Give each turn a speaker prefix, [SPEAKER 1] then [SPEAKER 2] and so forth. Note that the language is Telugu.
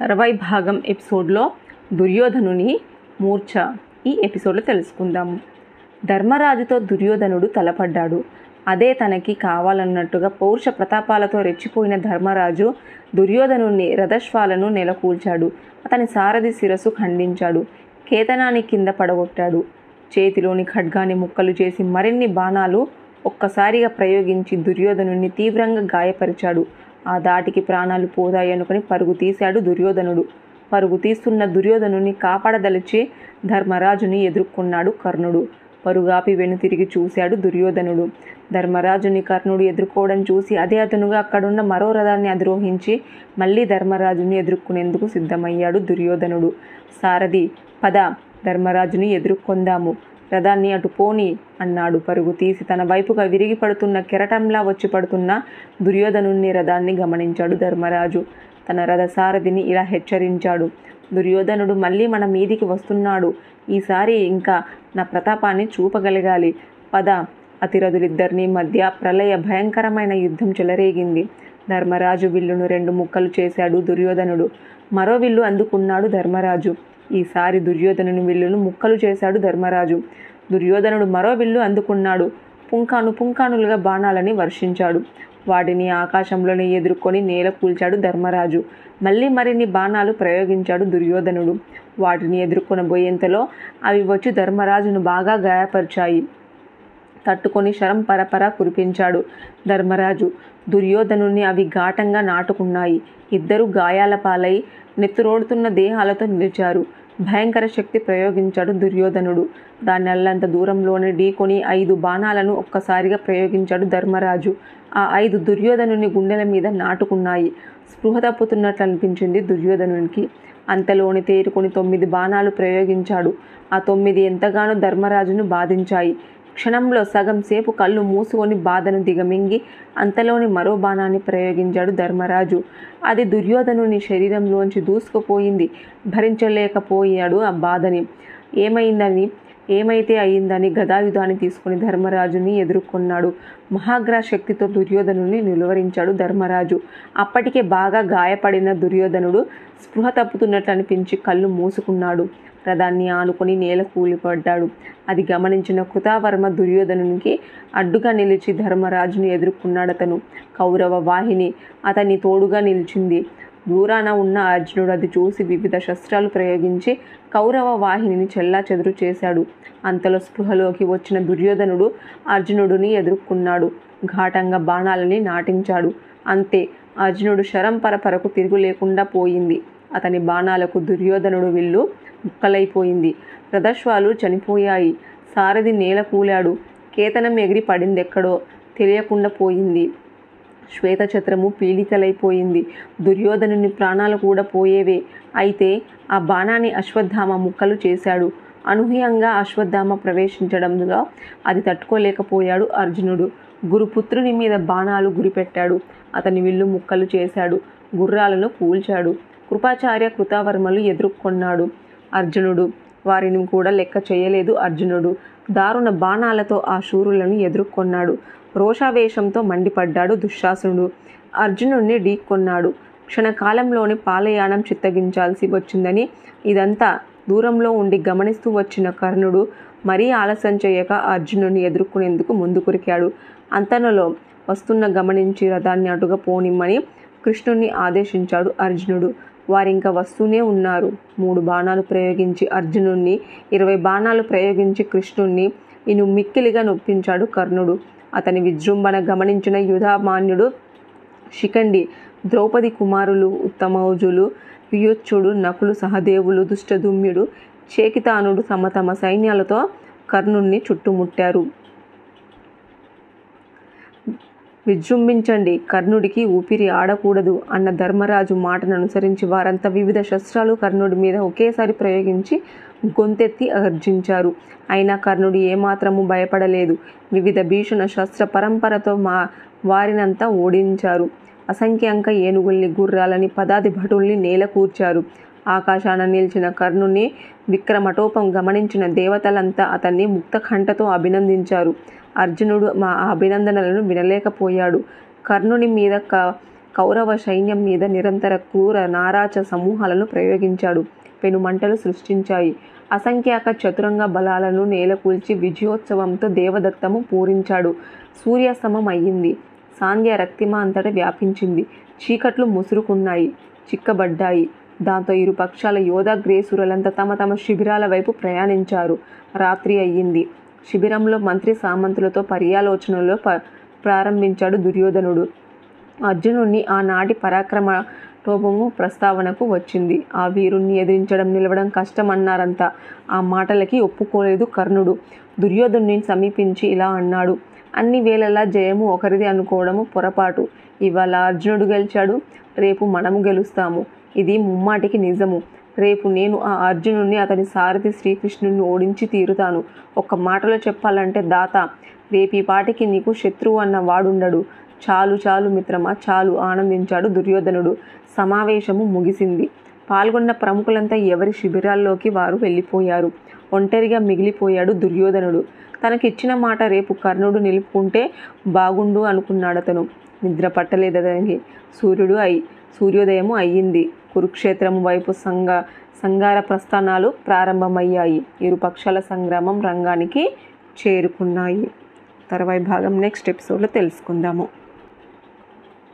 [SPEAKER 1] తర్వాయి భాగం ఎపిసోడ్లో దుర్యోధనుని మూర్ఛ ఈ ఎపిసోడ్లో తెలుసుకుందాము. ధర్మరాజుతో దుర్యోధనుడు తలపడ్డాడు. అదే తనకి కావాలన్నట్టుగా పౌరుష ప్రతాపాలతో రెచ్చిపోయిన ధర్మరాజు దుర్యోధనుణ్ణి రథశ్వాలను నెలకూల్చాడు. అతని సారథి శిరస్సు ఖండించాడు. కేతనాన్ని కింద పడగొట్టాడు. చేతిలోని ఖడ్గాన్ని ముక్కలు చేసి మరిన్ని బాణాలు ఒక్కసారిగా ప్రయోగించి దుర్యోధనుణ్ణి తీవ్రంగా గాయపరిచాడు. ఆ దాటికి ప్రాణాలు పోదాయనుకుని పరుగు తీశాడు దుర్యోధనుడు. పరుగు తీస్తున్న దుర్యోధనుని కాపాడదలిచి ధర్మరాజుని ఎదుర్కొన్నాడు కర్ణుడు. పరుగాపి వెనుతిరిగి చూశాడు దుర్యోధనుడు. ధర్మరాజుని కర్ణుడు ఎదుర్కోవడం చూసి అదే అతనుగా అక్కడున్న మరో రథాన్ని అధిరోహించి మళ్ళీ ధర్మరాజుని ఎదుర్కొనేందుకు సిద్ధమయ్యాడు దుర్యోధనుడు. సారథి పద ధర్మరాజుని ఎదుర్కొందాము. రథాన్ని అటు పోని అన్నాడు పరుగు తీసి. తన వైపుగా విరిగి పడుతున్న కెరటంలా వచ్చి పడుతున్న దుర్యోధనుని రథాన్ని గమనించాడు ధర్మరాజు. తన రథ సారథిని ఇలా హెచ్చరించాడు. దుర్యోధనుడు మళ్ళీ మన మీదికి వస్తున్నాడు. ఈసారి ఇంకా నా ప్రతాపాన్ని చూపగలగాలి. పద. అతిరథులిద్దరిని మధ్య ప్రళయ భయంకరమైన యుద్ధం చెలరేగింది. ధర్మరాజు విల్లును రెండు ముక్కలు చేశాడు దుర్యోధనుడు. మరో విల్లు అందుకున్నాడు ధర్మరాజు. ఈసారి దుర్యోధనుని విల్లును ముక్కలు చేశాడు ధర్మరాజు. దుర్యోధనుడు మరో విల్లు అందుకున్నాడు. పుంకాను పుంకానులుగా బాణాలని వర్షించాడు. వాటిని ఆకాశంలోనే ఎదుర్కొని నేల కూల్చాడు ధర్మరాజు. మళ్ళీ మరిన్ని బాణాలు ప్రయోగించాడు దుర్యోధనుడు. వాటిని ఎదుర్కొనబోయేంతలో అవి వచ్చి ధర్మరాజును బాగా గాయపరిచాయి. తట్టుకొని శరం పరపరా కురిపించాడు ధర్మరాజు. దుర్యోధనుని అవి ఘాటంగా నాటుకున్నాయి. ఇద్దరు గాయాల పాలై నెత్తురోడుతున్న దేహాలతో నిలిచారు. భయంకర శక్తి ప్రయోగించాడు దుర్యోధనుడు. దానిల్లంత అల్లంత దూరంలోనే ఢీకొని ఐదు బాణాలను ఒక్కసారిగా ప్రయోగించాడు ధర్మరాజు. ఆ ఐదు దుర్యోధనుని గుండెల మీద నాటుకున్నాయి. స్పృహ తప్పుతున్నట్లు అనిపించింది దుర్యోధనునికి. అంతలోని తేరుకొని తొమ్మిది బాణాలు ప్రయోగించాడు. ఆ తొమ్మిది ఎంతగానో ధర్మరాజును బాధించాయి. క్షణంలో సగం సేపు కళ్ళు మూసుకొని బాధను దిగమింగి అంతలోని మరో బాణాన్ని ప్రయోగించాడు ధర్మరాజు. అది దుర్యోధనుని శరీరంలోంచి దూసుకుపోయింది. భరించలేకపోయాడు ఆ బాధని. ఏమైందని ఏమైతే అయిందని గదాయుధాన్ని తీసుకుని ధర్మరాజుని ఎదుర్కొన్నాడు. మహాగ్ర శక్తితో దుర్యోధనుని నిలువరించాడు ధర్మరాజు. అప్పటికే బాగా గాయపడిన దుర్యోధనుడు స్పృహ తప్పుతున్నట్లు అనిపించి కళ్ళు మూసుకున్నాడు. రథాన్ని ఆనుకొని నేల కూలిపడ్డాడు. అది గమనించిన కృతావర్మ దుర్యోధనునికి అడ్డుగా నిలిచి ధర్మరాజును ఎదుర్కొన్నాడతను. కౌరవ వాహిని అతని తోడుగా నిలిచింది. దూరాన ఉన్న అర్జునుడు అది చూసి వివిధ శస్త్రాలు ప్రయోగించి కౌరవ వాహినిని చెల్లా చెదురు చేశాడు. అంతలో స్పృహలోకి వచ్చిన దుర్యోధనుడు అర్జునుడిని ఎదుర్కొన్నాడు. ఘాటంగా బాణాలని నాటించాడు. అంతే అర్జునుడు శరం పరపరకు తిరుగు లేకుండా పోయింది. అతని బాణాలకు దుర్యోధనుడు విల్లు ముక్కలైపోయింది. రథశ్వాలు చనిపోయాయి. సారథి నేల కూలాడు. కేతనం ఎగిరి పడిందెక్కడో తెలియకుండా పోయింది. శ్వేతఛత్రము పీలికలైపోయింది దుర్యోధనుని ప్రాణాలు కూడా పోయేవే. అయితే ఆ బాణాన్ని అశ్వత్థామ ముక్కలు చేశాడు. అనూహ్యంగా అశ్వత్థామ ప్రవేశించడంలో అది తట్టుకోలేకపోయాడు అర్జునుడు. గురుపుత్రుని మీద బాణాలు గురిపెట్టాడు. అతని విల్లు ముక్కలు చేశాడు. గుర్రాలను కూల్చాడు. కృపాచార్య కృతావర్మలు ఎదుర్కొన్నాడు అర్జునుడు. వారిని కూడా లెక్క చేయలేదు అర్జునుడు. దారుణ బాణాలతో ఆ శూరులను ఎదుర్కొన్నాడు. రోషావేశంతో మండిపడ్డాడు దుశ్శాసనుడు. అర్జునుడిని ఢీకొన్నాడు. క్షణకాలంలోని పాలయానం చిత్తగించాల్సి వచ్చిందని ఇదంతా దూరంలో ఉండి గమనిస్తూ వచ్చిన కర్ణుడు మరీ ఆలస్యం చేయక అర్జునుడిని ఎదుర్కొనేందుకు ముందుకురికాడు అంతనలో వస్తున్న గమనించి రథాన్ని అటుగా పోనిమ్మని కృష్ణుణ్ణి ఆదేశించాడు అర్జునుడు. వారింకా వస్తూనే ఉన్నారు. మూడు బాణాలు ప్రయోగించి అర్జునుణ్ణి ఇరవై బాణాలు ప్రయోగించి కృష్ణుణ్ణి ఇను మిక్కిలిగా నొప్పించాడు కర్ణుడు. అతని విజృంభణ గమనించిన యుధామాన్యుడు శిఖండి ద్రౌపది కుమారులు ఉత్తమౌజులు వియోచ్చుడు నకులు సహదేవులు దుష్టదుమ్యుడు చేకితానుడు తమ తమ సైన్యాలతో కర్ణుణ్ణి చుట్టుముట్టారు. విజృంభించండి. కర్ణుడికి ఊపిరి ఆడకూడదు అన్న ధర్మరాజు మాటను అనుసరించి వారంతా వివిధ శస్త్రాలు కర్ణుడి మీద ఒకేసారి ప్రయోగించి గొంతెత్తి అర్జించారు. అయినా కర్ణుడు ఏమాత్రము భయపడలేదు. వివిధ భీషణ శస్త్ర పరంపరతో మా వారినంతా ఓడించారు. అసంఖ్యాంక ఏనుగుల్ని గుర్రాలని పదాది భటుల్ని నేల కూర్చారు ఆకాశాన నిలిచిన కర్ణుని విక్రమటోపం గమనించిన దేవతలంతా అతన్ని ముక్తకంఠతో అభినందించారు. అర్జునుడు మా అభినందనలను వినలేకపోయాడు. కర్ణుని మీద క కౌరవ సైన్యం మీద నిరంతర క్రూర నారాచ సమూహాలను ప్రయోగించాడు. పెనుమంటలు సృష్టించాయి. అసంఖ్యాక చతురంగ బలాలను నేలకూల్చి విజయోత్సవంతో దేవదత్తము పూరించాడు. సూర్యాస్తమం అయ్యింది సాంధ్య రక్తిమ అంతట వ్యాపించింది. చీకట్లు ముసురుకున్నాయి. చిక్కబడ్డాయి. దాంతో ఇరు పక్షాల యోధాగ్రేసురులంతా తమ తమ శిబిరాల వైపు ప్రయాణించారు. రాత్రి అయ్యింది. శిబిరంలో మంత్రి సామంతులతో పర్యాలోచనలో ప ప్రారంభించాడు దుర్యోధనుడు. అర్జునుడిని ఆనాటి పరాక్రమ టోపము ప్రస్తావనకు వచ్చింది. ఆ వీరుణ్ణి ఎదిరించడం నిలవడం కష్టమన్నారంతా. ఆ మాటలకి ఒప్పుకోలేదు కర్ణుడు. దుర్యోధనుని సమీపించి ఇలా అన్నాడు. అన్ని వేళలా జయము ఒకరిది అనుకోవడము పొరపాటు. ఇవాళ అర్జునుడు గెలిచాడు. రేపు మనము గెలుస్తాము. ఇది ముమ్మాటికి నిజము. రేపు నేను ఆ అర్జునుడిని అతని సారథి శ్రీకృష్ణుడిని ఓడించి తీరుతాను. ఒక్క మాటలో చెప్పాలంటే దాత రేపీ పాటికి నీకు శత్రువు అన్న వాడుండడు. చాలు చాలు మిత్రమా చాలు ఆనందించాడు దుర్యోధనుడు. సమావేశము ముగిసింది. పాల్గొన్న ప్రముఖులంతా ఎవరి శిబిరాల్లోకి వారు వెళ్ళిపోయారు? ఒంటరిగా మిగిలిపోయాడు దుర్యోధనుడు. తనకిచ్చిన మాట రేపు కర్ణుడు నిలుపుకుంటే బాగుండు అనుకున్నాడు అతను నిద్ర పట్టలేదు అతనికి సూర్యుడు అయి సూర్యోదయము అయ్యింది. కురుక్షేత్రం వైపు సంఘ సంగార ప్రస్థానాలు ప్రారంభమయ్యాయి. ఇరు పక్షాల సంగ్రామం రంగానికి చేరుకున్నాయి. తర్వాయి భాగం నెక్స్ట్ ఎపిసోడ్లో తెలుసుకుందాము.